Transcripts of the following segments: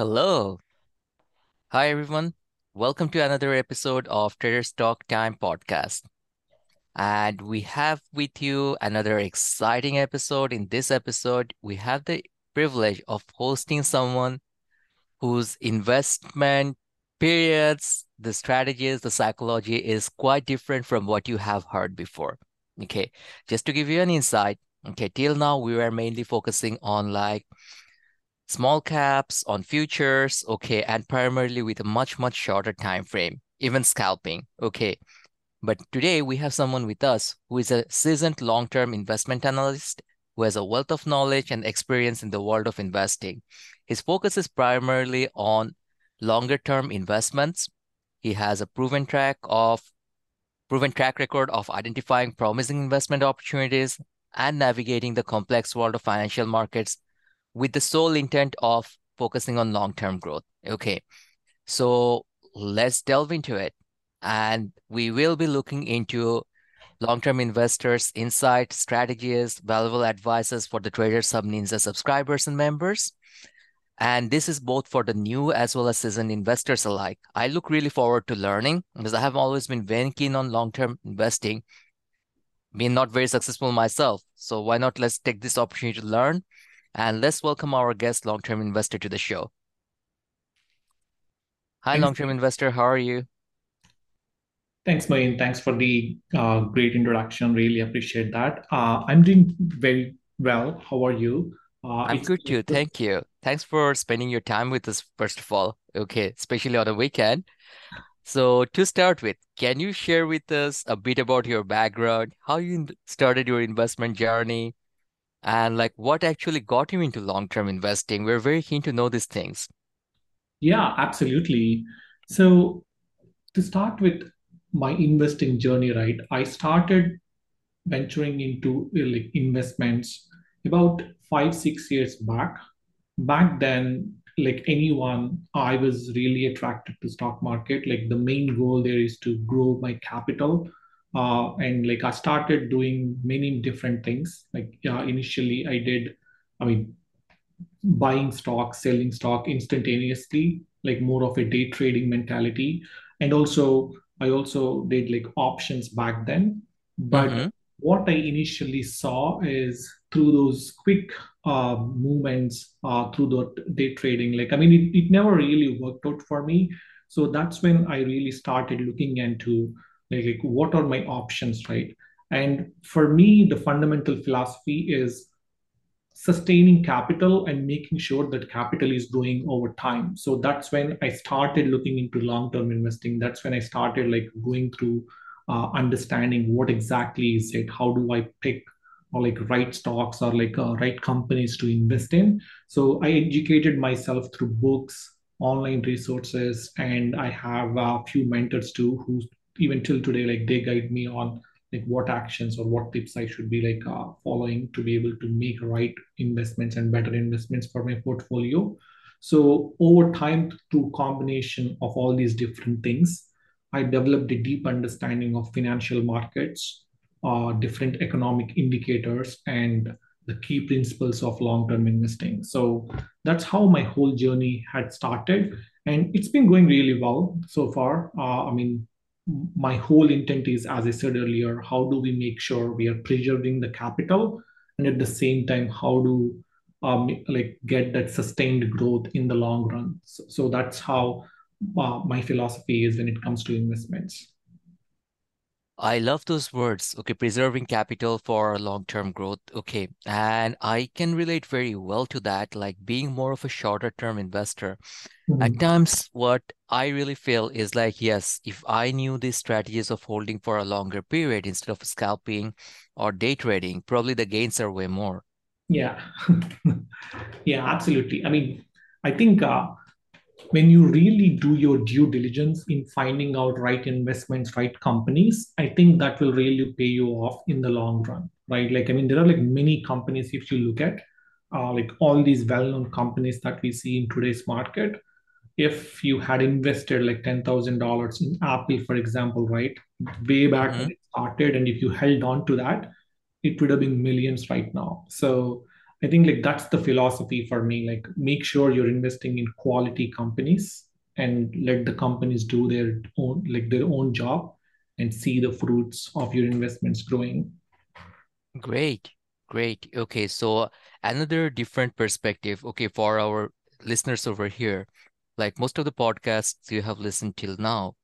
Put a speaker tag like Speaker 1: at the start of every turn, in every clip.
Speaker 1: Hello. Hi, everyone. Welcome to another episode of Traders Talk Time podcast. And we have with you another exciting episode. In this episode, we have the privilege of hosting someone whose investment periods, the strategies, the psychology is quite different from what you have heard before. Okay, just to give you an insight, okay, till now we were mainly focusing on like small caps on futures, okay, and primarily with a much, much shorter time frame, even scalping, okay. But today we have someone with us who is a seasoned long-term investment analyst who has a wealth of knowledge and experience in the world of investing. His focus is primarily on longer-term investments. He has a proven track of proven track record of identifying promising investment opportunities and navigating the complex world of financial markets with the sole intent of focusing on long-term growth. Okay, so let's delve into it. And we will be looking into long-term investors, insight, strategies, valuable advices for the Traders Hub Ninja subscribers and members. And this is both for the new as well as seasoned investors alike. I look really forward to learning because I have always been very keen on long-term investing, being not very successful myself. So why not let's take this opportunity to learn and let's welcome our guest, long-term investor, to the show. Hi, long-term investor. How are you?
Speaker 2: Thanks, Mayin. Thanks for the uh, great introduction. Really appreciate that. Uh, I'm doing very well. How are you? Uh,
Speaker 1: I'm good too. Thank you. Thanks for spending your time with us, first of all. Okay, especially on a weekend. So to start with, can you share with us a bit about your background, how you started your investment journey, and like what actually got you into long-term investing? We're very keen to know these things.
Speaker 2: yeah, absolutely. So to start with my investing journey, right? I started venturing into uh, like investments about five, six years back. Back then, like anyone, I was really attracted to stock market. Like the main goal there is to grow my capital. Uh, and like I started doing many different things. Like uh, initially, I did, I mean, buying stock, selling stock instantaneously, like more of a day trading mentality. And also, I also did like options back then. But
Speaker 1: Mm-hmm.
Speaker 2: what I initially saw is through those quick uh, movements uh, through the day trading, like, I mean, it, it never really worked out for me. So that's when I really started looking into like, what are my options, right? And for me, the fundamental philosophy is sustaining capital and making sure that capital is growing over time. So that's when i started looking into long term investing. That's when i started like going through uh, understanding what exactly is it how do i pick or like right stocks or like uh, right companies to invest in. So i educated myself through books online resources and i have a few mentors too who even till today like they guide me on like what actions or what tips I should be like uh, following to be able to make right investments and better investments for my portfolio. So over time, through combination of all these different things, I developed a deep understanding of financial markets, uh, different economic indicators, and the key principles of long-term investing. So that's how my whole journey had started, and it's been going really well so far. Uh, I mean, my whole intent is, as I said earlier, how do we make sure we are preserving the capital, and at the same time, how do um, like get that sustained growth in the long run. So, so that's how uh, my philosophy is when it comes to investments.
Speaker 1: I love those words. Okay, preserving capital for long-term growth. Okay, and I can relate very well to that, like being more of a shorter term investor. At
Speaker 2: Mhm.
Speaker 1: times, what I really feel is like, yes, if I knew these strategies of holding for a longer period instead of scalping or day trading, probably the gains are way more.
Speaker 2: Yeah, yeah, absolutely. I mean, I think uh, when you really do your due diligence in finding out right investments, right companies, I think that will really pay you off in the long run, right? Like, I mean, there are like many companies, if you look at uh, like all these well-known companies that we see in today's market, if you had invested like $10,000 in Apple, for example, right, way back when
Speaker 1: Mm-hmm.
Speaker 2: it started, and if you held on to that, it would have been millions right now. So I think like that's the philosophy for me. Like make sure you're investing in quality companies and let the companies do their own like their own job and see the fruits of your investments growing.
Speaker 1: Great, great. Okay, so another different perspective. Okay, for our listeners over here, like most of the podcasts you have listened till now,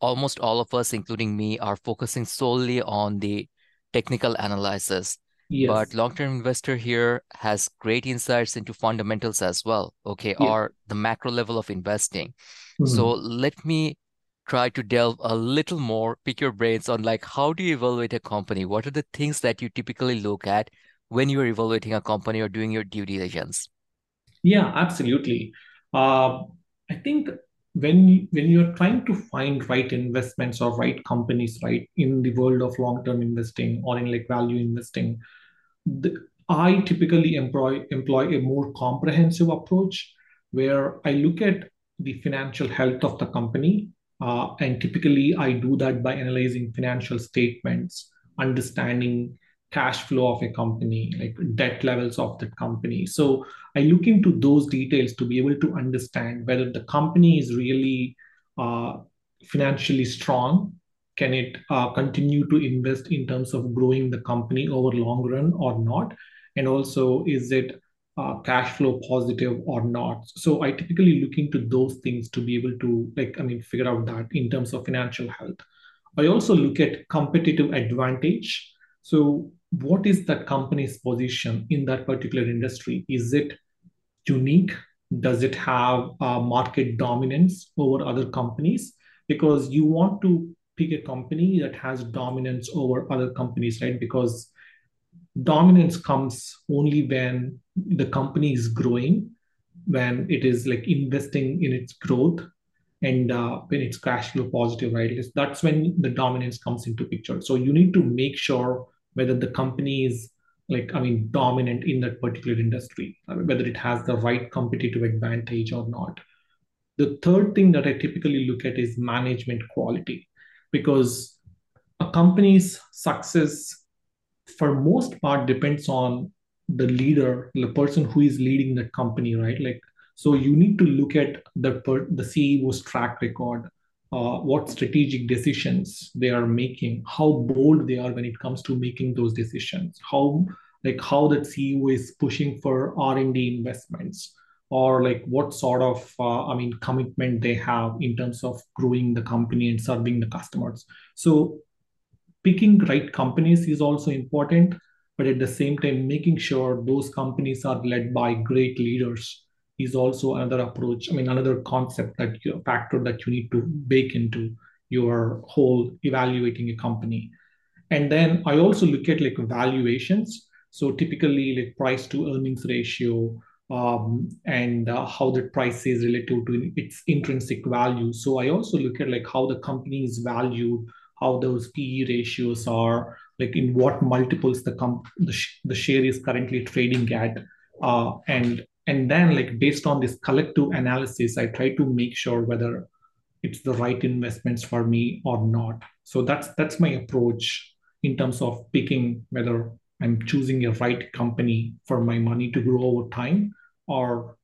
Speaker 1: almost all of us, including me, are focusing solely on the technical analysis. But long-term investor here has great insights into fundamentals as well, okay,
Speaker 2: Yeah.
Speaker 1: or the macro level of investing. So
Speaker 2: Mhm.
Speaker 1: let me try to delve a little more, pick your brains on like how do you evaluate a company? What are the things that you typically look at when you're evaluating a company or doing your due diligence?
Speaker 2: Yeah, absolutely. Uh, I think when when you're trying to find right investments or right companies, right, in the world of long-term investing or in like value investing, the, I typically employ employ a more comprehensive approach where I look at the financial health of the company, uh, and typically I do that by analyzing financial statements, understanding cash flow of a company, like debt levels of the company. So I look into those details to be able to understand whether the company is really uh, financially strong can it uh, continue to invest in terms of growing the company over long run or not? And also, is it uh, cash flow positive or not? So I typically look into those things to be able to, like, I mean, figure out that in terms of financial health. I also look at competitive advantage. So what is that company's position in that particular industry? Is it unique? Does it have uh, market dominance over other companies? Because you want to pick a company that has dominance over other companies, right? Because dominance comes only when the company is growing, when it is like investing in its growth, and uh, when it's cash flow positive, right? That's when the dominance comes into picture. So you need to make sure whether the company is like, I mean, dominant in that particular industry, uh, whether it has the right competitive advantage or not. The third thing that I typically look at is management quality, because a company's success for most part depends on the leader, the person who is leading the company, right? Like, so you need to look at the per, the CEO's track record, uh, what strategic decisions they are making, how bold they are when it comes to making those decisions, how like how that CEO is pushing for R and D investments, or like what sort of uh, I mean commitment they have in terms of growing the company and serving the customers. So picking right companies is also important, but at the same time, making sure those companies are led by great leaders is also another approach. I mean, another concept that you, factor that you need to bake into your whole evaluating a company. And then I also look at like valuations. So typically, like price to earnings ratio, um, and uh, how the price is relative to its intrinsic value. So I also look at like how the company is valued, how those PE ratios are, like in what multiples the comp the, sh- the share is currently trading at, uh, and and then like based on this collective analysis, I try to make sure whether it's the right investments for me or not. So that's that's my approach in terms of picking whether I'm choosing a right company for my money to grow over time or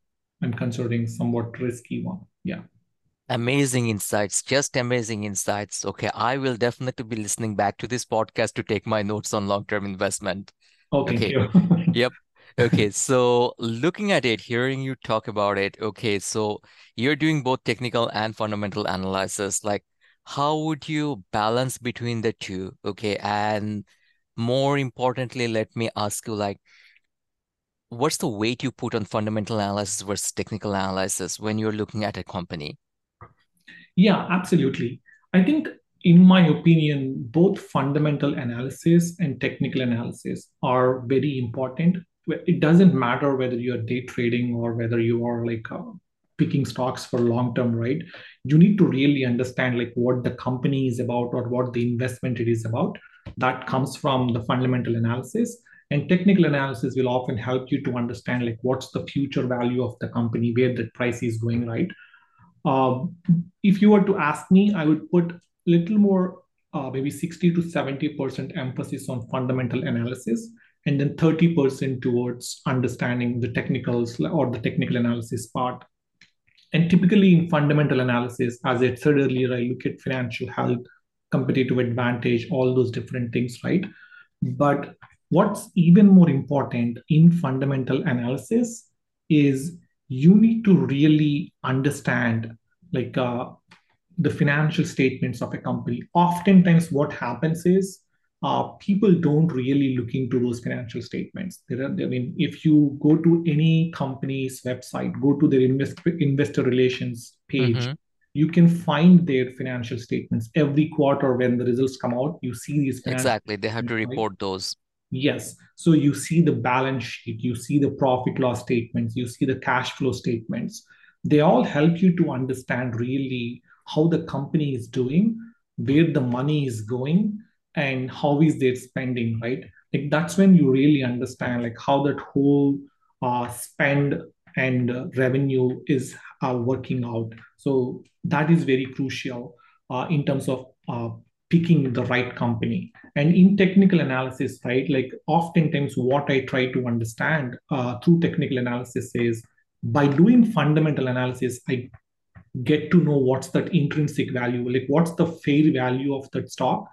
Speaker 2: I'm considering somewhat risky one. Yeah.
Speaker 1: Amazing insights, just amazing insights. Okay, I will definitely be listening back to this podcast to take my notes on long-term investment.
Speaker 2: Oh, thank
Speaker 1: Okay,
Speaker 2: you.
Speaker 1: yep. Okay, so looking at it, hearing you talk about it, okay, so you're doing both technical and fundamental analysis. Like, how would you balance between the two? Okay, and more importantly, let me ask you, like, what's the weight you put on fundamental analysis versus technical analysis when you're looking at a company?
Speaker 2: Yeah, absolutely. I think, in my opinion, both fundamental analysis and technical analysis are very important. It doesn't matter whether you're day trading or whether you are like uh, picking stocks for long term, right? You need to really understand like what the company is about or what the investment it is about. That comes from the fundamental analysis. And technical analysis will often help you to understand like what's the future value of the company, where the price is going, right? Um, if you were to ask me, I would put a little more, uh, maybe 60 to 70% emphasis on fundamental analysis and then 30% towards understanding the technicals or the technical analysis part. And typically in fundamental analysis, as I said earlier, I look at financial health, competitive advantage, all those different things, right? But what's even more important in fundamental analysis is you need to really understand like uh, the financial statements of a company. Oftentimes, what happens is uh, people don't really look into those financial statements. There are, I mean, if you go to any company's website, go to their invest, investor relations page,
Speaker 1: Mm-hmm.
Speaker 2: you can find their financial statements every quarter when the results come out. You see these
Speaker 1: Exactly. They have to
Speaker 2: statements, right?
Speaker 1: report those.
Speaker 2: Yes. So you see the balance sheet, you see the profit loss statements, you see the cash flow statements. They all help you to understand really how the company is doing, where the money is going, and how is their spending, right? Like that's when you really understand like how that whole uh, spend and uh, revenue is uh, working out. So that is very crucial uh, in terms of uh, picking the right company and in technical analysis right like oftentimes what i try to understand uh, through technical analysis is by doing fundamental analysis i get to know what's that intrinsic value like what's the fair value of that stock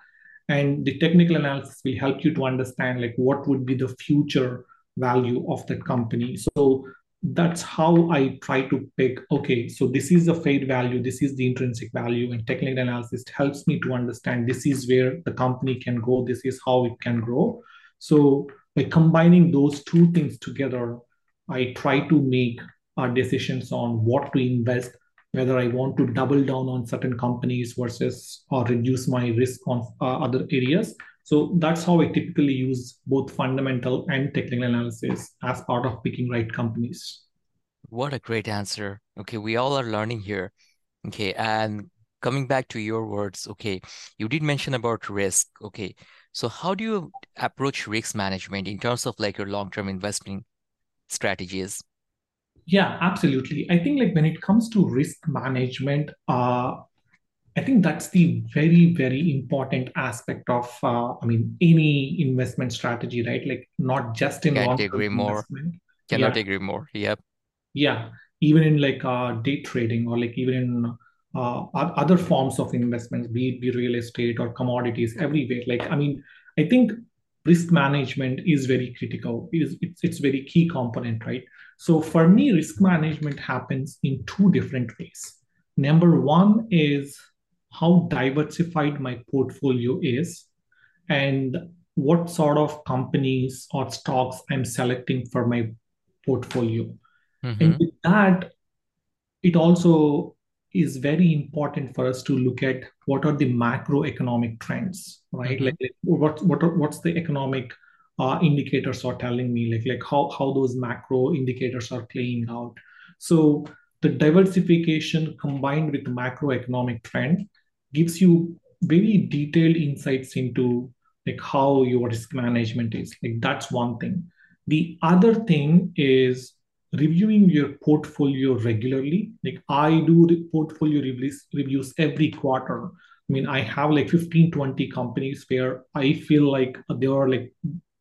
Speaker 2: and the technical analysis will help you to understand like what would be the future value of that company. So that's how i try to pick okay so this is the fair value this is the intrinsic value and technical analysis helps me to understand this is where the company can go this is how it can grow. So by combining those two things together i try to make our decisions on what to invest whether I want to double down on certain companies versus or reduce my risk on uh, other areas. So that's how I typically use both fundamental and technical analysis as part of picking right companies.
Speaker 1: What a great answer. Okay, we all are learning here. Okay, and coming back to your words, okay, you did mention about risk. Okay, so how do you approach risk management in terms of like your long-term investment strategies?
Speaker 2: Yeah, absolutely. I think like when it comes to risk management, uh, I think that's the very, very important aspect of, uh, I mean, any investment strategy, right? Like not just in
Speaker 1: Can't agree more. Cannot
Speaker 2: Yeah,
Speaker 1: agree more. Yep.
Speaker 2: yeah. Even in like uh, day trading or like even in uh, other forms of investments, be it be real estate or commodities, everywhere. Like, I mean, I think risk management is very critical. It is, it's, it's very key component, right? So for me, risk management happens in two different ways. Number one is how diversified my portfolio is and what sort of companies or stocks I'm selecting for my portfolio. And
Speaker 1: Mm-hmm.
Speaker 2: with that, it also is very important for us to look at what are the macroeconomic trends, right?
Speaker 1: Mm-hmm.
Speaker 2: Like, like what what are, what's the economic uh, indicators are telling me, like like how how those macro indicators are playing out. So the diversification combined with the macroeconomic trend gives you very detailed insights into like how your risk management is. Like that's one thing. The other thing is reviewing your portfolio regularly. Like I do the portfolio reviews, reviews every quarter. I mean, I have like 15, 20 companies where I feel like they are like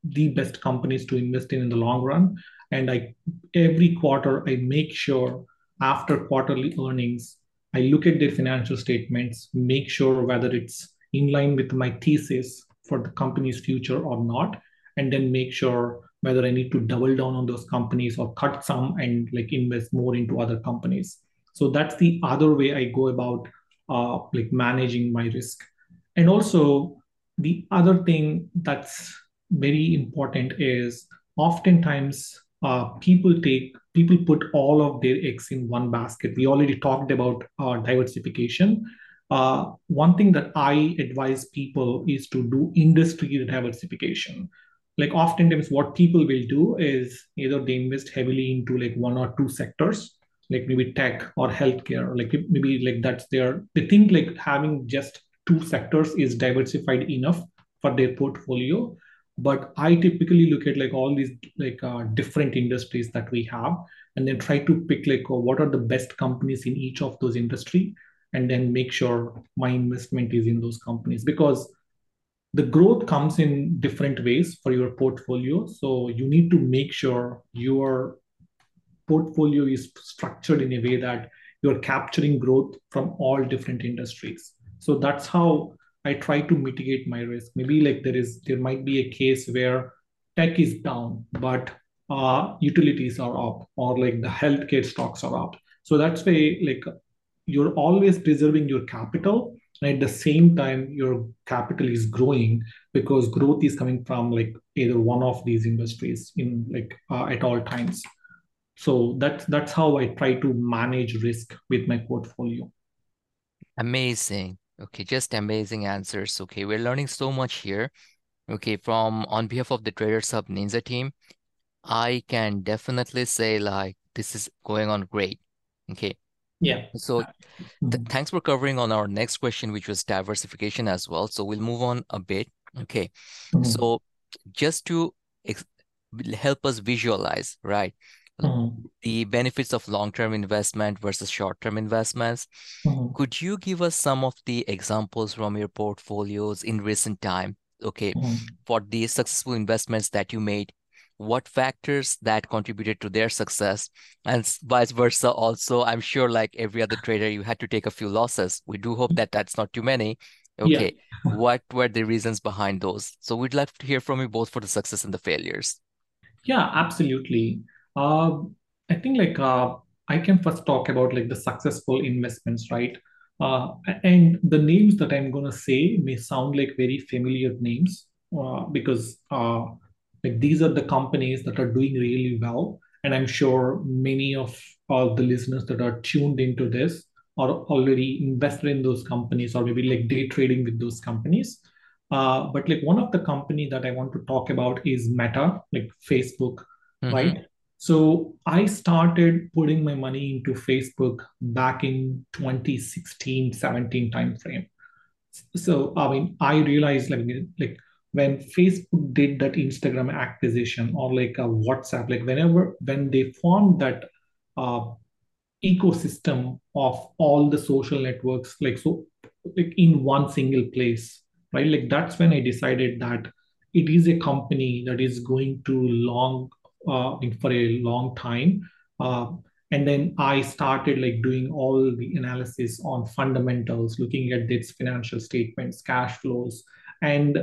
Speaker 2: the best companies to invest in in the long run. And I every quarter I make sure after quarterly earnings, I look at their financial statements, make sure whether it's in line with my thesis for the company's future or not, and then make sure whether I need to double down on those companies or cut some and like invest more into other companies. So that's the other way I go about uh, like managing my risk. And also the other thing that's very important is oftentimes uh, people take people put all of their eggs in one basket. We already talked about uh, diversification. Uh, one thing that I advise people is to do industry diversification like oftentimes what people will do is either they invest heavily into like one or two sectors like maybe tech or healthcare like maybe like that's their they think like having just two sectors is diversified enough for their portfolio but i typically look at like all these like uh, different industries that we have and then try to pick like uh, what are the best companies in each of those industry and then make sure my investment is in those companies because the growth comes in different ways for your portfolio. So you need to make sure your portfolio is structured in a way that you're capturing growth from all different industries. So that's how I try to mitigate my risk. Maybe like there is there might be a case where tech is down, but uh, utilities are up, or like the healthcare stocks are up. So that's why like you're always preserving your capital and at the same time your capital is growing because growth is coming from like either one of these industries in like uh, at all times so that's that's how i try to manage risk with my portfolio
Speaker 1: Amazing. Okay, just amazing answers. Okay, we're learning so much here. Okay, from on behalf of the Traders Hub Ninja team, I can definitely say like this is going on great. Okay.
Speaker 2: yeah
Speaker 1: So th thanks for covering on our next question, which was diversification as well. So we'll move on a bit. Okay.
Speaker 2: Mhm.
Speaker 1: So just to ex help us visualize, right?
Speaker 2: Mhm.
Speaker 1: The benefits of long-term investment versus short-term investments.
Speaker 2: Mhm.
Speaker 1: Could you give us some of the examples from your portfolios in recent time? Okay,
Speaker 2: Mhm.
Speaker 1: for the successful investments that you made, what factors that contributed to their success, and vice versa also, I'm sure like every other trader, you had to take a few losses. We do hope that that's not too many.
Speaker 2: yeah
Speaker 1: Okay, what were the reasons behind those? So we'd love to hear from you both for the success and the failures.
Speaker 2: Yeah, absolutely. Uh, I think like uh, I can first talk about like the successful investments, right? Uh, and the names that I'm gonna say may sound like very familiar names uh, because uh, like these are the companies that are doing really well, and I'm sure many of all the listeners that are tuned into this are already invested in those companies or maybe like day trading with those companies. Uh, but like one of the company that I want to talk about is Meta, like Facebook,
Speaker 1: Mm-hmm.
Speaker 2: right? So I started putting my money into Facebook back in 2016, 17 timeframe. So I mean, I realized like like when Facebook did that Instagram acquisition or like a WhatsApp, like whenever when they formed that uh, ecosystem of all the social networks like so like in one single place right like that's when i decided that it is a company that is going to long uh, for a long time uh, and then i started like doing all the analysis on fundamentals looking at its financial statements cash flows and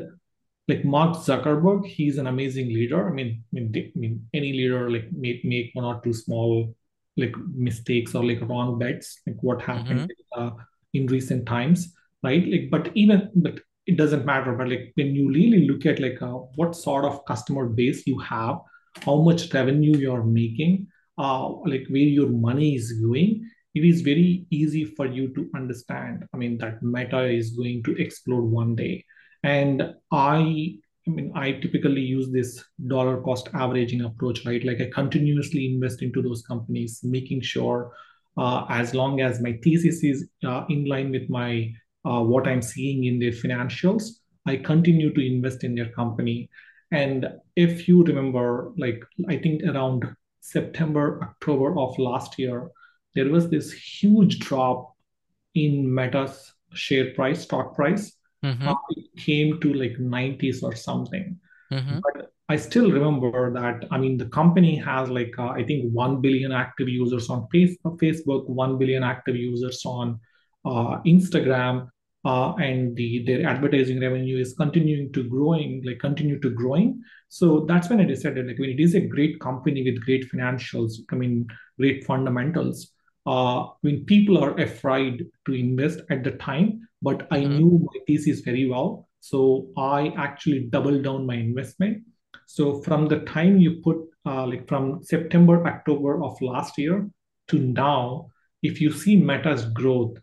Speaker 2: like Mark Zuckerberg, he's an amazing leader. I mean, I mean, I mean any leader like make make one or two small like mistakes or like wrong bets, like what happened
Speaker 1: Mm-hmm.
Speaker 2: uh, in recent times, right? Like, but even but it doesn't matter. But like when you really look at like uh, what sort of customer base you have, how much revenue you're making, uh, like where your money is going, it is very easy for you to understand. I mean, that Meta is going to explode one day and I, I mean, I typically use this dollar cost averaging approach, right? Like I continuously invest into those companies, making sure uh, as long as my thesis is uh, in line with my uh, what I'm seeing in their financials, I continue to invest in their company. And if you remember, like I think around September, October of last year, there was this huge drop in Meta's share price, stock price, uh,
Speaker 1: Mm-hmm.
Speaker 2: it came to like 90s or something.
Speaker 1: Mm-hmm.
Speaker 2: But I still remember that, I mean, the company has like, uh, I think 1 billion active users on Facebook, 1 billion active users on uh, Instagram, uh, and the their advertising revenue is continuing to growing, like continue to growing. So that's when I decided, like, when it is a great company with great financials, I mean, great fundamentals, uh, when people are afraid to invest at the time, but I
Speaker 1: Mm-hmm.
Speaker 2: knew my thesis very well. So I actually doubled down my investment. So from the time you put, uh, like from September, October of last year to now, if you see Meta's growth,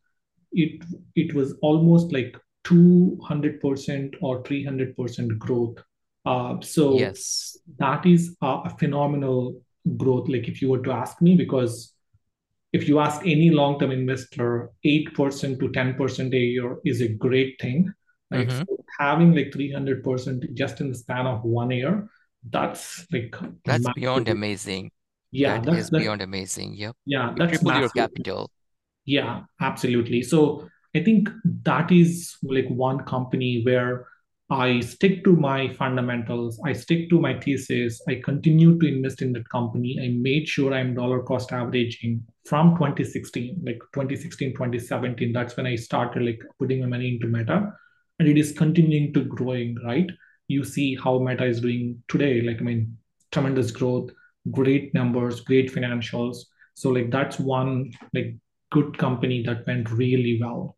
Speaker 2: it it was almost like 200% or 300% growth. Uh, so
Speaker 1: Yes.
Speaker 2: that is a, a phenomenal growth. Like if you were to ask me, because if you ask any long-term investor, 8% to 10% a year is a great thing, right?
Speaker 1: Mm-hmm.
Speaker 2: So having like 300% just in the span of one year, that's like
Speaker 1: That's beyond amazing.
Speaker 2: Yeah,
Speaker 1: That
Speaker 2: that's
Speaker 1: is
Speaker 2: that.
Speaker 1: beyond amazing. Yep.
Speaker 2: Yeah,
Speaker 1: You
Speaker 2: that's
Speaker 1: triple your capital.
Speaker 2: Yeah, absolutely. So I think that is like one company where I stick to my fundamentals. I stick to my thesis. I continue to invest in that company. I made sure I'm dollar cost averaging from 2016, like 2016, 2017. That's when I started like putting my money into Meta. And it is continuing to growing, right? You see how Meta is doing today. Like, I mean, tremendous growth, great numbers, great financials. So like that's one like good company that went really well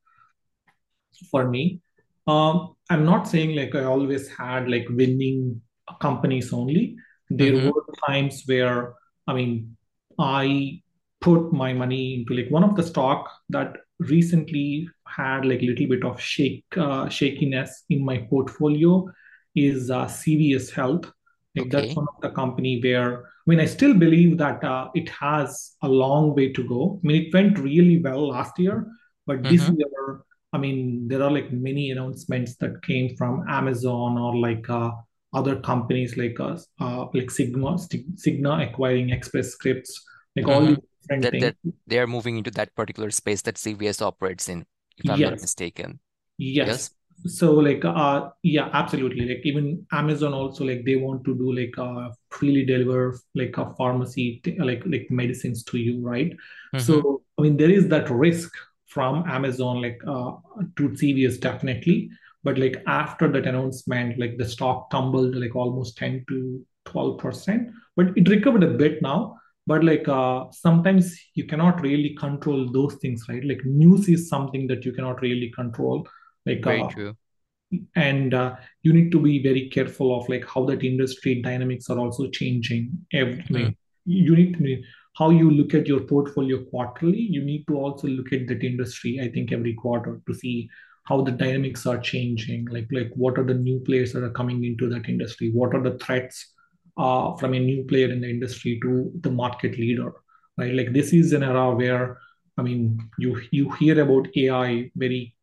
Speaker 2: for me. Um, I'm not saying like I always had like winning companies only. There
Speaker 1: Mm-hmm.
Speaker 2: were times where, I mean, I put my money into like one of the stock that recently had like a little bit of shake uh, shakiness in my portfolio is uh, CVS Health. Like that's one of the company where I mean I still believe that uh, it has a long way to go. I mean it went really well last year, but this
Speaker 1: Mm-hmm.
Speaker 2: year I mean, there are like many announcements that came from Amazon or like uh, other companies like us, uh, like Cigna, Cigna acquiring Express Scripts, like all
Speaker 1: Mm-hmm.
Speaker 2: these different
Speaker 1: That
Speaker 2: things.
Speaker 1: that they are moving into that particular space that CVS operates in, if I'm not mistaken.
Speaker 2: yes.
Speaker 1: Yes?
Speaker 2: So like uh yeah, absolutely. Like even Amazon also like they want to do like uh freely deliver like a pharmacy t- like like medicines to you, right?
Speaker 1: Mm-hmm.
Speaker 2: So I mean there is that risk from Amazon like uh to CVS definitely. But like after that announcement, like the stock tumbled like almost 10 to 12%, but it recovered a bit now. But like uh sometimes you cannot really control those things, right? Like news is something that you cannot really control like
Speaker 1: Very
Speaker 2: uh,
Speaker 1: true.
Speaker 2: and uh, you need to be very careful of like how that industry dynamics are also changing every
Speaker 1: Mm,
Speaker 2: you need to how you look at your portfolio quarterly you need to also look at that industry i think every quarter to see how the dynamics are changing. Like like what are the new players that are coming into that industry? What are the threats uh, from a new player in the industry to the market leader right? Like this is an era where i mean you you hear about ai very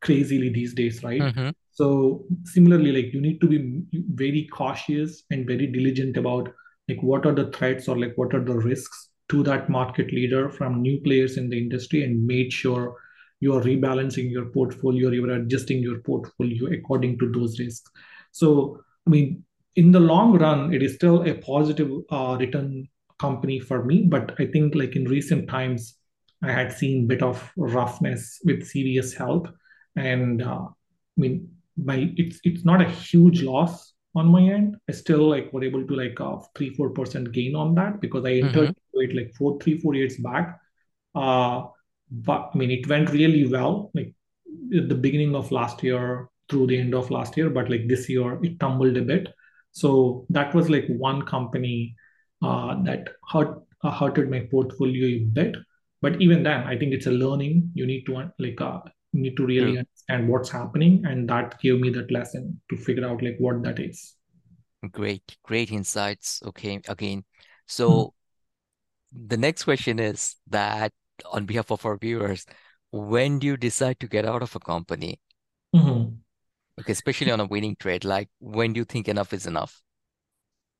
Speaker 2: crazily these days right
Speaker 1: Mm-hmm.
Speaker 2: so similarly, like you need to be very cautious and very diligent about like what are the threats or like what are the risks to that market leader from new players in the industry and made sure you are rebalancing your portfolio, you are adjusting your portfolio according to those risks. So, I mean, in the long run, it is still a positive uh, return company for me. But I think like in recent times, I had seen bit of roughness with CVS Health, and uh, I mean, my it's it's not a huge loss on my end. I still like were able to like uh, three four percent gain on that because I
Speaker 1: Mm-hmm.
Speaker 2: entered it like four three four years back. Uh, but I mean, it went really well. Like at the beginning of last year through the end of last year, but like this year it tumbled a bit. So that was like one company uh, that hurt uh, hurted my portfolio a bit. But even then, I think it's a learning. You need to like uh, need to really
Speaker 1: True.
Speaker 2: understand what's happening, and that gave me that lesson to figure out like what that is.
Speaker 1: Great, great insights. Okay, again. So the next question is that on behalf of our viewers, when do you decide to get out of a company?
Speaker 2: Mhm.
Speaker 1: Okay, especially on a winning trade, like when do you think enough is enough?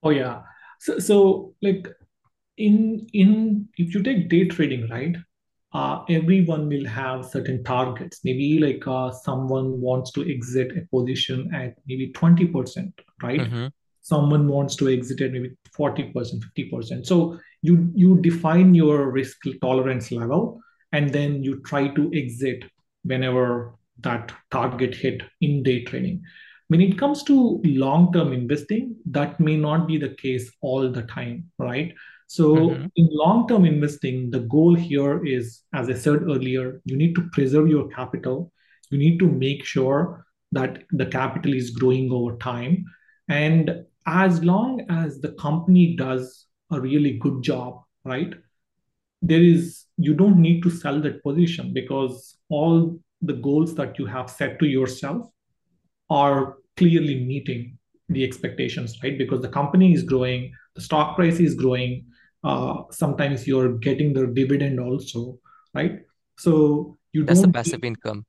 Speaker 2: Oh yeah. So so like in in if you take day trading, right? Uh, everyone will have certain targets. Maybe like uh, someone wants to exit a position at maybe 20%, right?
Speaker 1: Mm-hmm.
Speaker 2: Someone wants to exit at maybe 40%, 50%. So you you define your risk tolerance level and then you try to exit whenever that target hit in day trading. When it comes to long-term investing, that may not be the case all the time, right? So
Speaker 1: Mm-hmm.
Speaker 2: in long-term investing, the goal here is, as I said earlier, you need to preserve your capital. You need to make sure that the capital is growing over time. And as long as the company does a really good job, right? There is, you don't need to sell that position because all the goals that you have set to yourself are clearly meeting the expectations, right? Because the company is growing, the stock price is growing. Uh, sometimes you're getting the dividend also, right? So you
Speaker 1: That's
Speaker 2: don't
Speaker 1: passive
Speaker 2: need,
Speaker 1: income.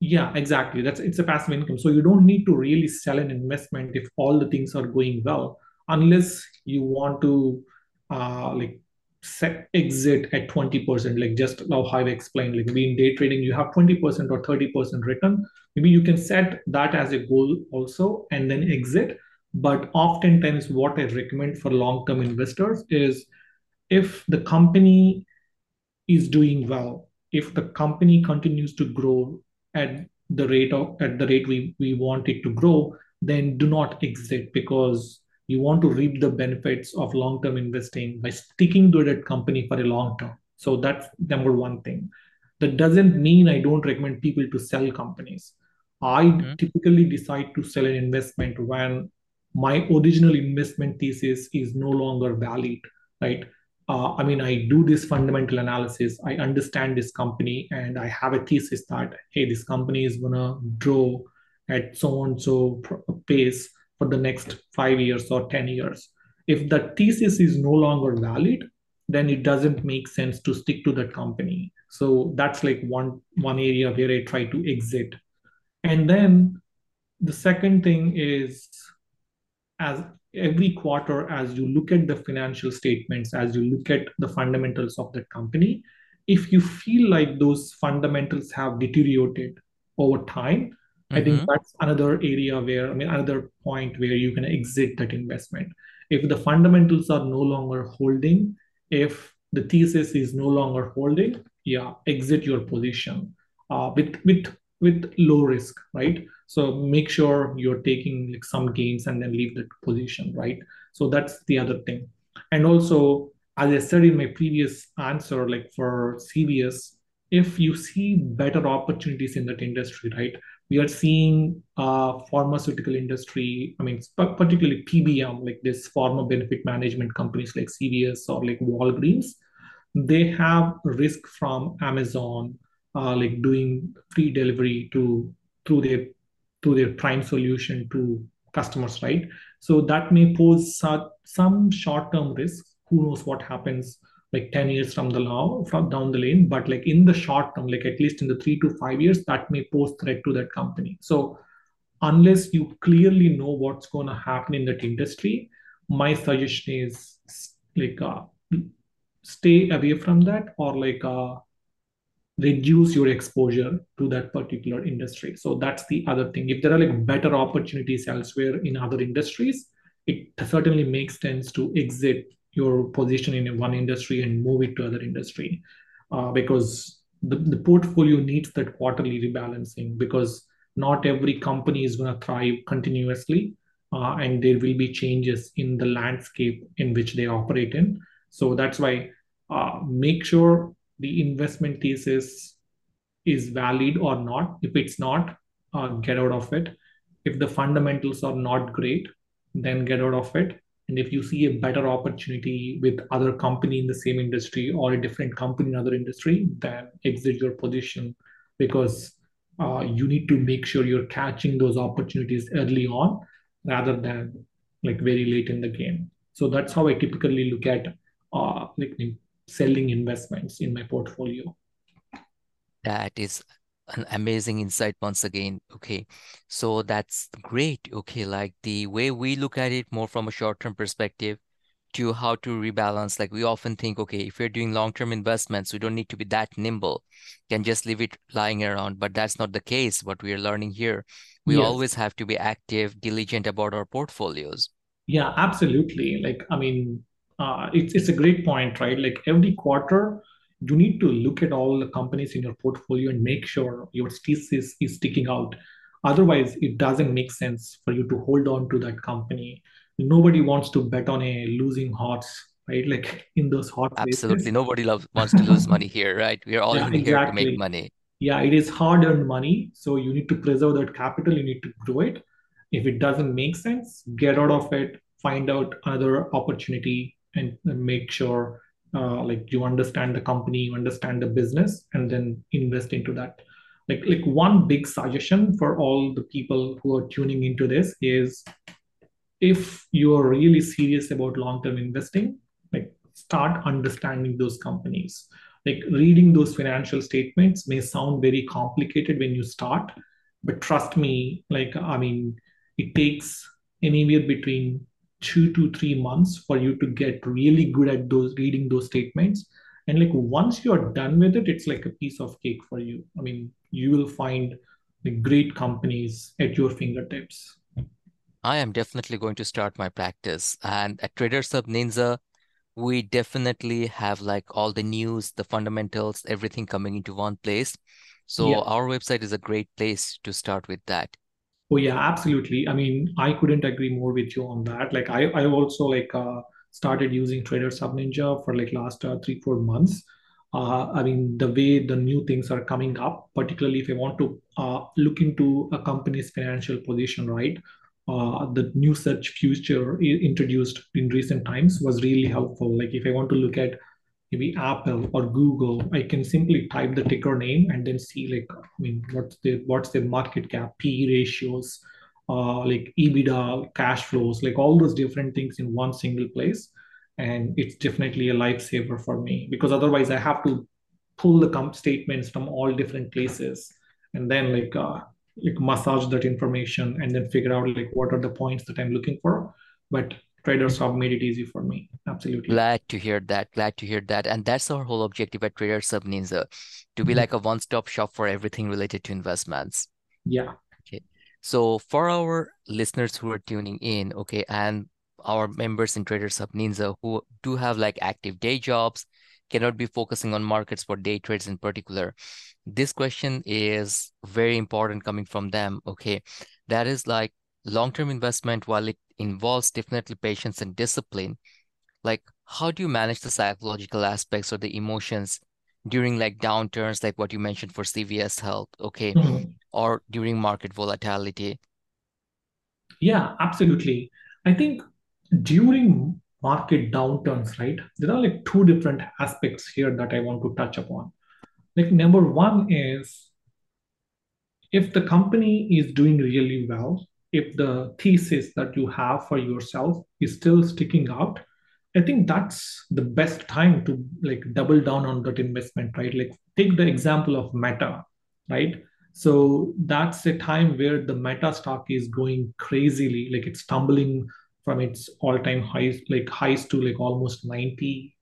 Speaker 2: yeah, exactly. That's it's a passive income. So you don't need to really sell an investment if all the things are going well, unless you want to uh, like set exit at 20%, like just how I've explained, like maybe in day trading, you have 20% or 30% return. Maybe you can set that as a goal also and then exit. But oftentimes, what I recommend for long-term investors is if the company is doing well, if the company continues to grow at the rate of at the rate we, we want it to grow, then do not exit because you want to reap the benefits of long-term investing by sticking to that company for a long term. So that's number one thing. That doesn't mean I don't recommend people to sell companies. I
Speaker 1: Mm-hmm.
Speaker 2: typically decide to sell an investment when my original investment thesis is no longer valid, right? Uh, I mean, I do this fundamental analysis. I understand this company, and I have a thesis that hey, this company is gonna grow at so and so pace for the next five years or 10 years. If the thesis is no longer valid, then it doesn't make sense to stick to that company. So that's like one one area where I try to exit. And then the second thing is as every quarter, as you look at the financial statements, as you look at the fundamentals of the company, if you feel like those fundamentals have deteriorated over time, I think
Speaker 1: Mm-hmm.
Speaker 2: that's another area where, I mean, another point where you can exit that investment. If the fundamentals are no longer holding, if the thesis is no longer holding, yeah, exit your position uh, with with with low risk, right? So make sure you're taking like some gains and then leave the position, right? So that's the other thing. And also, as I said in my previous answer, like for CVS, if you see better opportunities in that industry, right? We are seeing uh, pharmaceutical industry, I mean, particularly PBM, like this pharma benefit management companies like CVS or like Walgreens, they have risk from Amazon, uh, like doing free delivery to through their through their Prime solution to customers, right? So that may pose some, some short-term risks. Who knows what happens like 10 years from the now from down the lane, but like in the short term, like at least in the three to five years, that may pose threat to that company. So unless you clearly know what's going to happen in that industry, my suggestion is like uh, stay away from that or like uh, reduce your exposure to that particular industry. So that's the other thing. If there are like better opportunities elsewhere in other industries, it certainly makes sense to exit your position in one industry and move it to other industry uh, because the, the portfolio needs that quarterly rebalancing because not every company is going to thrive continuously uh, and there will be changes in the landscape in which they operate in so that's why uh, make sure the investment thesis is valid or not. If it's not, uh, get out of it. If the fundamentals are not great, then get out of it. And if you see a better opportunity with other company in the same industry or a different company in other industry, then exit your position because uh, you need to make sure you're catching those opportunities early on rather than like very late in the game. So that's how I typically look at uh, like selling investments in my portfolio.
Speaker 1: That is an amazing insight once again. Okay. So that's great. Okay. Like the way we look at it more from a short-term perspective to how to rebalance. Like we often think, okay, if we're doing long-term investments, we don't need to be that nimble, can just leave it lying around. But that's not the case. What we are learning here, we
Speaker 2: Yes.
Speaker 1: always have to be active, diligent about our portfolios.
Speaker 2: Yeah, absolutely. Like, I mean, uh, it's it's a great point, right? Like every quarter, you need to look at all the companies in your portfolio and make sure your thesis is sticking out. Otherwise, it doesn't make sense for you to hold on to that company. Nobody wants to bet on a losing horse, right? Like in those hot
Speaker 1: Absolutely.
Speaker 2: races.
Speaker 1: Nobody loves wants to lose money here, right? We are all
Speaker 2: Yeah,
Speaker 1: here to make money.
Speaker 2: Yeah, it is hard-earned money, so you need to preserve that capital, you need to grow it. If it doesn't make sense, get out of it, find out another opportunity, and make sure uh, like you understand the company, you understand the business, and then invest into that. Like like one big suggestion for all the people who are tuning into this is if you are really serious about long-term investing, like start understanding those companies. Like reading those financial statements may sound very complicated when you start, but trust me, like I mean, it takes anywhere between two to three months for you to get really good at those reading those statements. And like once you're done with it, it's like a piece of cake for you. I mean, you will find the great companies at your fingertips.
Speaker 1: I am definitely going to start my practice. And at Traders Hub Ninja, we definitely have like all the news, the fundamentals, everything coming into one place. So
Speaker 2: Yeah.
Speaker 1: our website is a great place to start with that.
Speaker 2: Oh yeah, absolutely. I mean, I couldn't agree more with you on that. Like I, I also like uh, started using Traders Hub Ninja for like last uh, three, four months. Uh, I mean, the way the new things are coming up, particularly if I want to uh, look into a company's financial position, right? Uh, the new search feature introduced in recent times was really helpful. Like if I want to look at maybe Apple or Google, I can simply type the ticker name and then see like, I mean, what's the what's the market cap, P ratios, uh, like EBITDA, cash flows, like all those different things in one single place. And it's definitely a lifesaver for me because otherwise I have to pull the com- statements from all different places and then like uh, like massage that information and then figure out like what are the points that I'm looking for. But traders have made it easy for me. Absolutely.
Speaker 1: Glad to hear that. Glad to hear that. And that's our whole objective at Traders Hub Ninja, to be
Speaker 2: Mhm.
Speaker 1: like a one-stop shop for everything related to investments.
Speaker 2: Yeah.
Speaker 1: Okay. So for our listeners who are tuning in, okay, and our members in Traders Hub Ninja who do have like active day jobs, cannot be focusing on markets for day trades in particular. This question is very important coming from them, okay? That is like long-term investment, while it involves definitely patience and discipline, like how do you manage the psychological aspects or the emotions during like downturns, like what you mentioned for CVS Health, okay,
Speaker 2: Mhm.
Speaker 1: or during market volatility?
Speaker 2: Yeah, absolutely. I think during market downturns, right, there are like two different aspects here that I want to touch upon. Like, number one is if the company is doing really well, if the thesis that you have for yourself is still sticking out, I think that's the best time to like double down on that investment, right? Like take the example of Meta, right? So that's a time where the Meta stock is going crazily, like it's tumbling from its all-time highs, like highs to like almost $90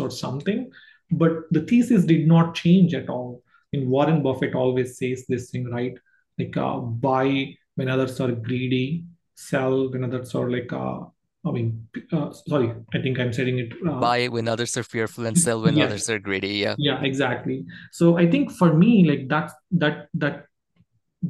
Speaker 2: or something. But the thesis did not change at all in Warren Buffett always says this thing, right? Like uh, buy when others are greedy, sell when others are like uh, I mean, uh, sorry, I think I'm saying it. Uh,
Speaker 1: Buy when others are fearful and sell when
Speaker 2: yes,
Speaker 1: others are greedy. Yeah.
Speaker 2: yeah, exactly. So I think for me, like that's that that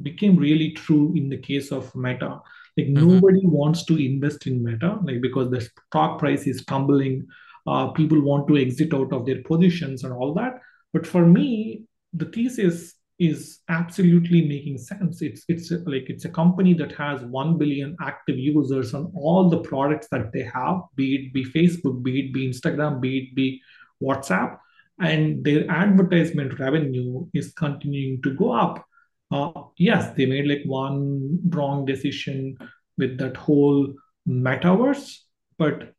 Speaker 2: became really true in the case of Meta. Like
Speaker 1: Mm-hmm.
Speaker 2: nobody wants to invest in Meta, like because the stock price is tumbling. Uh, people want to exit out of their positions and all that. But for me, the thesis is absolutely making sense. It's it's like it's a company that has one billion active users on all the products that they have, be it be Facebook, be it be Instagram, be it be WhatsApp, and their advertisement revenue is continuing to go up uh, yes, they made like one wrong decision with that whole metaverse, but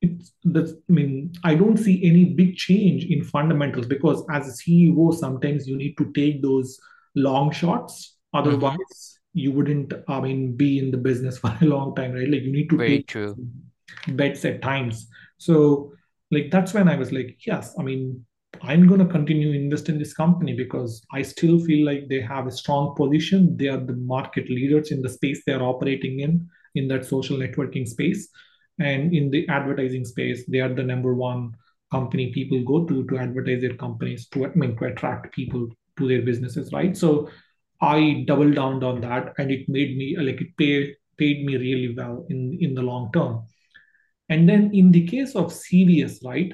Speaker 2: it's that's I mean, I don't see any big change in fundamentals because as a CEO, sometimes you need to take those long shots.
Speaker 1: Mm-hmm.
Speaker 2: Otherwise, you wouldn't, I mean, be in the business for a long time, right? Like you need to
Speaker 1: Very
Speaker 2: take
Speaker 1: true.
Speaker 2: bets at times. So, like that's when I was like, yes, I mean, I'm going to continue invest in this company because I still feel like they have a strong position. They are the market leaders in the space they are operating in, in that social networking space, and in the advertising space, they are the number one company people go to to advertise their companies to I mean to attract people to their businesses, right? So I doubled down on that, and it made me like it paid paid me really well in in the long term. And then in the case of CVS, right?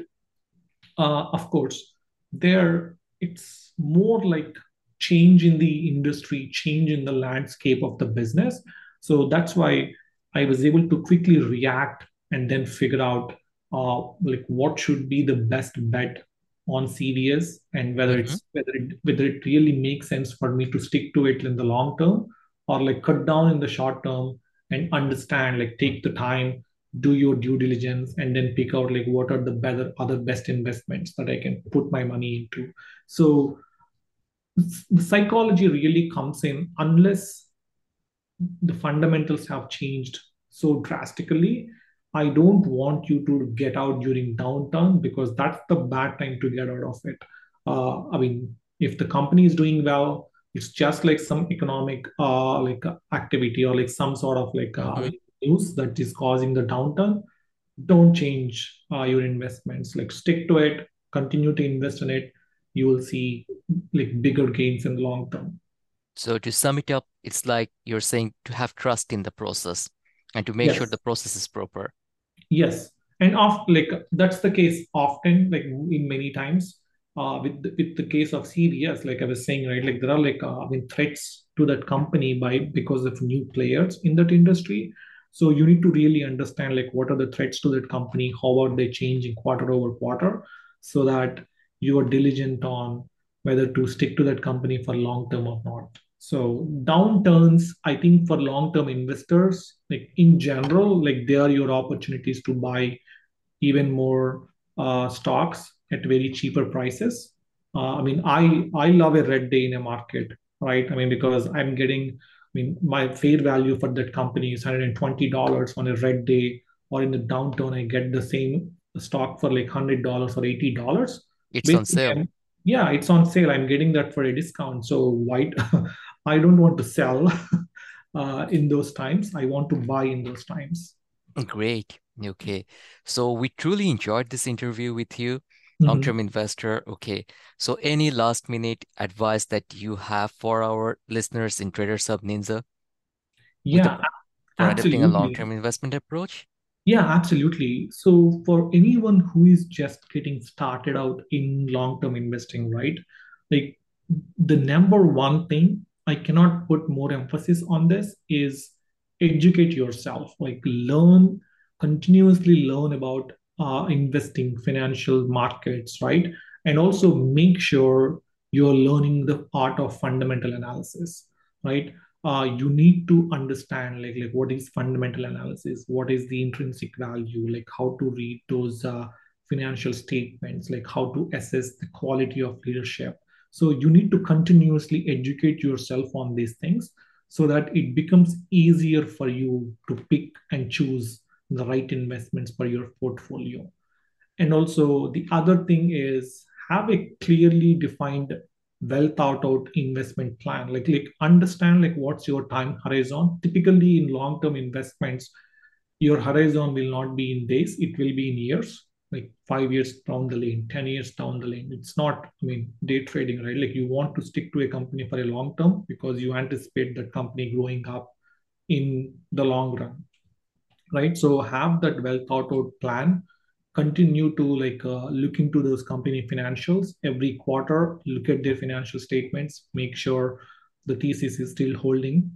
Speaker 2: Uh, of course, there it's more like change in the industry, change in the landscape of the business. So that's why I was able to quickly react and then figure out uh, like what should be the best bet on CVS and whether
Speaker 1: Mm-hmm.
Speaker 2: it's whether it whether it really makes sense for me to stick to it in the long term or like cut down in the short term and understand like take the time do your due diligence and then pick out like what are the better other best investments that I can put my money into. So the psychology really comes in unless the fundamentals have changed so drastically. I don't want you to get out during downturn because that's the bad time to get out of it. Uh, I mean, if the company is doing well, it's just like some economic uh, like uh, activity or like some sort of like uh,
Speaker 1: hmm
Speaker 2: mean, news that is causing the downturn. Don't change uh, your investments. Like stick to it, continue to invest in it. You will see like bigger gains in the long term.
Speaker 1: So to sum it up, it's like you're saying to have trust in the process and to make sure the process is proper.
Speaker 2: Yes, and of like that's the case often, like in many times, uh, with the, with the case of CVS, like I was saying, right? Like there are like uh, I mean threats to that company by because of new players in that industry. So you need to really understand like what are the threats to that company, how are they changing quarter over quarter, so that you are diligent on whether to stick to that company for long term or not. So downturns, I think for long-term investors, like in general, like they are your opportunities to buy even more uh, stocks at very cheaper prices. Uh, I mean, I I love a red day in a market, right? I mean, because I'm getting, I mean, my fair value for that company is $120 on a red day, or in the downturn, I get the same stock for like $100 or $80.
Speaker 1: It's on sale.
Speaker 2: I'm, yeah, it's on sale. I'm getting that for a discount. So why I don't want to sell uh, in those times. I want to buy in those times.
Speaker 1: Great. Okay. So we truly enjoyed this interview with you,
Speaker 2: Mhm.
Speaker 1: long-term investor. Okay. So any last minute advice that you have for our listeners in Traders Hub Ninja with the
Speaker 2: Yeah,
Speaker 1: for adopting a long-term investment approach?
Speaker 2: Yeah, absolutely. So, for anyone who is just getting started out in long-term investing, right? Like the number one thing I cannot put more emphasis on this is educate yourself. Like learn, continuously learn about uh, investing, financial markets, right? And also make sure you're learning the art of fundamental analysis, right? uh, you need to understand like like what is fundamental analysis what is the intrinsic value like how to read those uh, financial statements like how to assess the quality of leadership so you need to continuously educate yourself on these things so that it becomes easier for you to pick and choose the right investments for your portfolio. And also the other thing is have a clearly defined well thought out investment plan. Like like understand like what's your time horizon. Typically in long term investments your horizon will not be in days it will be in years like 5 years down the lane 10 years down the lane. It's not i mean day trading right? Like you want to stick to a company for a long term because you anticipate that company growing up in the long run right? So have that well thought out plan. Continue to like uh, look into those company financials. Every quarter look at their financial statements make sure the thesis is still holding.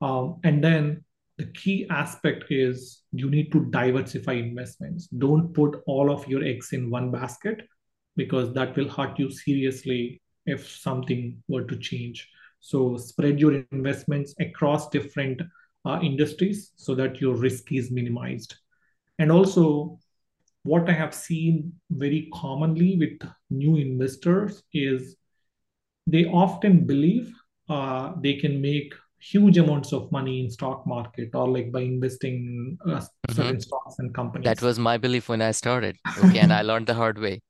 Speaker 2: Um, and then the key aspect is you need to diversify investments. Don't put all of your eggs in one basket because that will hurt you seriously if something were to change. So spread your investments across different uh, industries so that your risk is minimized. And also what I have seen very commonly with new investors is they often believe uh, they can make huge amounts of money in stock market or like by investing in uh,
Speaker 1: hmm
Speaker 2: certain stocks and companies.
Speaker 1: That was my belief when I started. Okay, and I learned the hard way.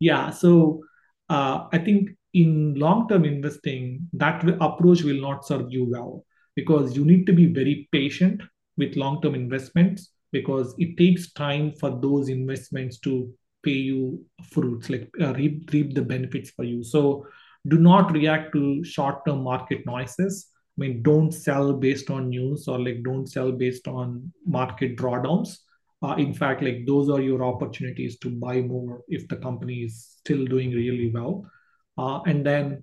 Speaker 2: yeah, so uh, I think in long-term investing, that approach will not serve you well because you need to be very patient with long-term investments because it takes time for those investments to pay you fruits, like uh, reap, reap the benefits for you. So do not react to short-term market noises. I mean, don't sell based on news or like don't sell based on market drawdowns. Uh, in fact like those are your opportunities to buy more if the company is still doing really well. Uh, and then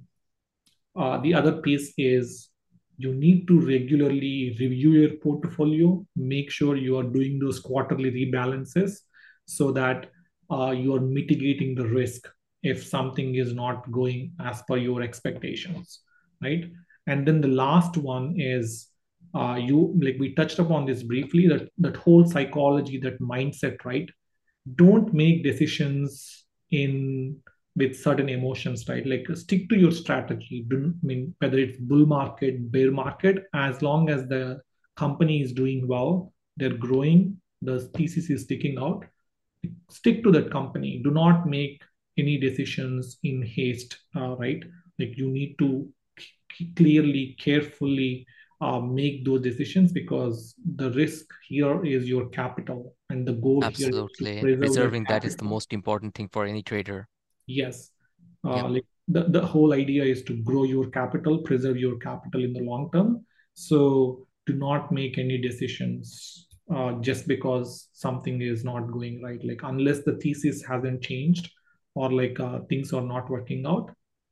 Speaker 2: uh, the other piece is you need to regularly review your portfolio make sure you are doing those quarterly rebalances so that uh, you are mitigating the risk if something is not going as per your expectations right and then the last one is uh, you like we touched upon this briefly that that whole psychology that mindset right don't make decisions in with certain emotions right like stick to your strategy do, i mean whether it's bull market bear market as long as the company is doing well they're growing the thesis is sticking out, stick to that company. Do not make any decisions in haste, uh, right? Like you need to clearly, carefully uh, make those decisions because the risk here is your capital and the goal
Speaker 1: Absolutely. here is preserving that is the most important thing for any trader.
Speaker 2: Yes. Uh, yeah. like the, the whole idea is to grow your capital, preserve your capital in the long term. So do not make any decisions uh, just because something is not going right. Like unless the thesis hasn't changed or like uh, things are not working out,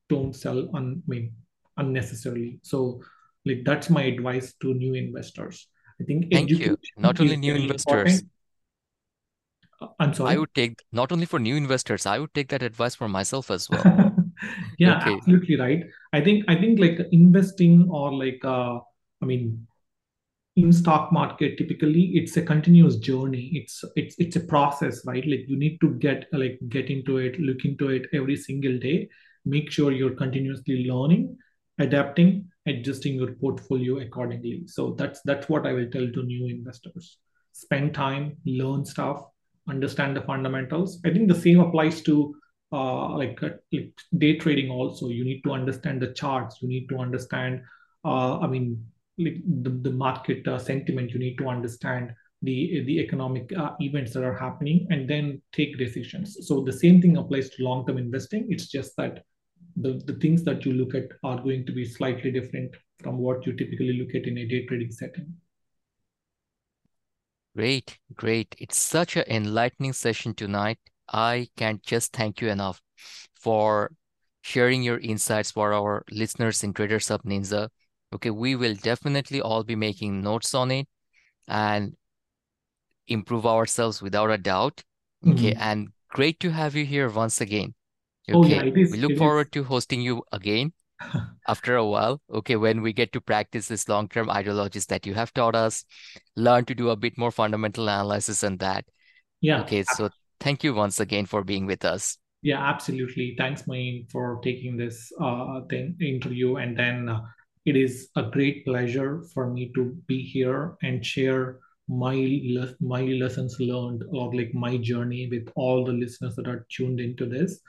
Speaker 2: don't sell un- I mean, unnecessarily. So like that's my advice to new investors. I think
Speaker 1: thank you. Not only new investors.
Speaker 2: Uh, I'm sorry.
Speaker 1: I would take not only for new investors. I would take that advice for myself as well.
Speaker 2: yeah, okay. absolutely right. I think I think like investing or like uh, I mean in stock market typically it's a continuous journey it's it's it's a process right like you need to get like get into it look into it every single day make sure you're continuously learning adapting adjusting your portfolio accordingly. So that's that's what i will tell to new investors. Spend time learn stuff understand the fundamentals. I think the same applies to uh, like, uh, like day trading also. You need to understand the charts. You need to understand uh, i mean like the, the market uh, sentiment. You need to understand the the economic uh, events that are happening and then take decisions. So the same thing applies to long term investing. It's just that the, the things that you look at are going to be slightly different from what you typically look at in a day trading setting
Speaker 1: great great it's such an enlightening session tonight i can't just thank you enough for sharing your insights for our listeners in traders hub ninja Okay, we will definitely all be making notes on it and improve ourselves without a doubt. Okay, mm-hmm. and great to have you here once again. Okay, oh, yeah, we look forward is. to hosting you again after a while. Okay, when we get to practice this long term ideologies that you have taught us, learn to do a bit more fundamental analysis and that.
Speaker 2: Yeah.
Speaker 1: Okay, so thank you once again for being with us.
Speaker 2: Yeah, absolutely. Thanks, Main, for taking this uh, thing interview and then. Uh, it is a great pleasure for me to be here and share my my lessons learned or like my journey with all the listeners that are tuned into this.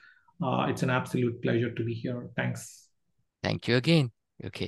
Speaker 2: Uh, it's an absolute pleasure to be here. Thanks.
Speaker 1: Thank you again. Okay.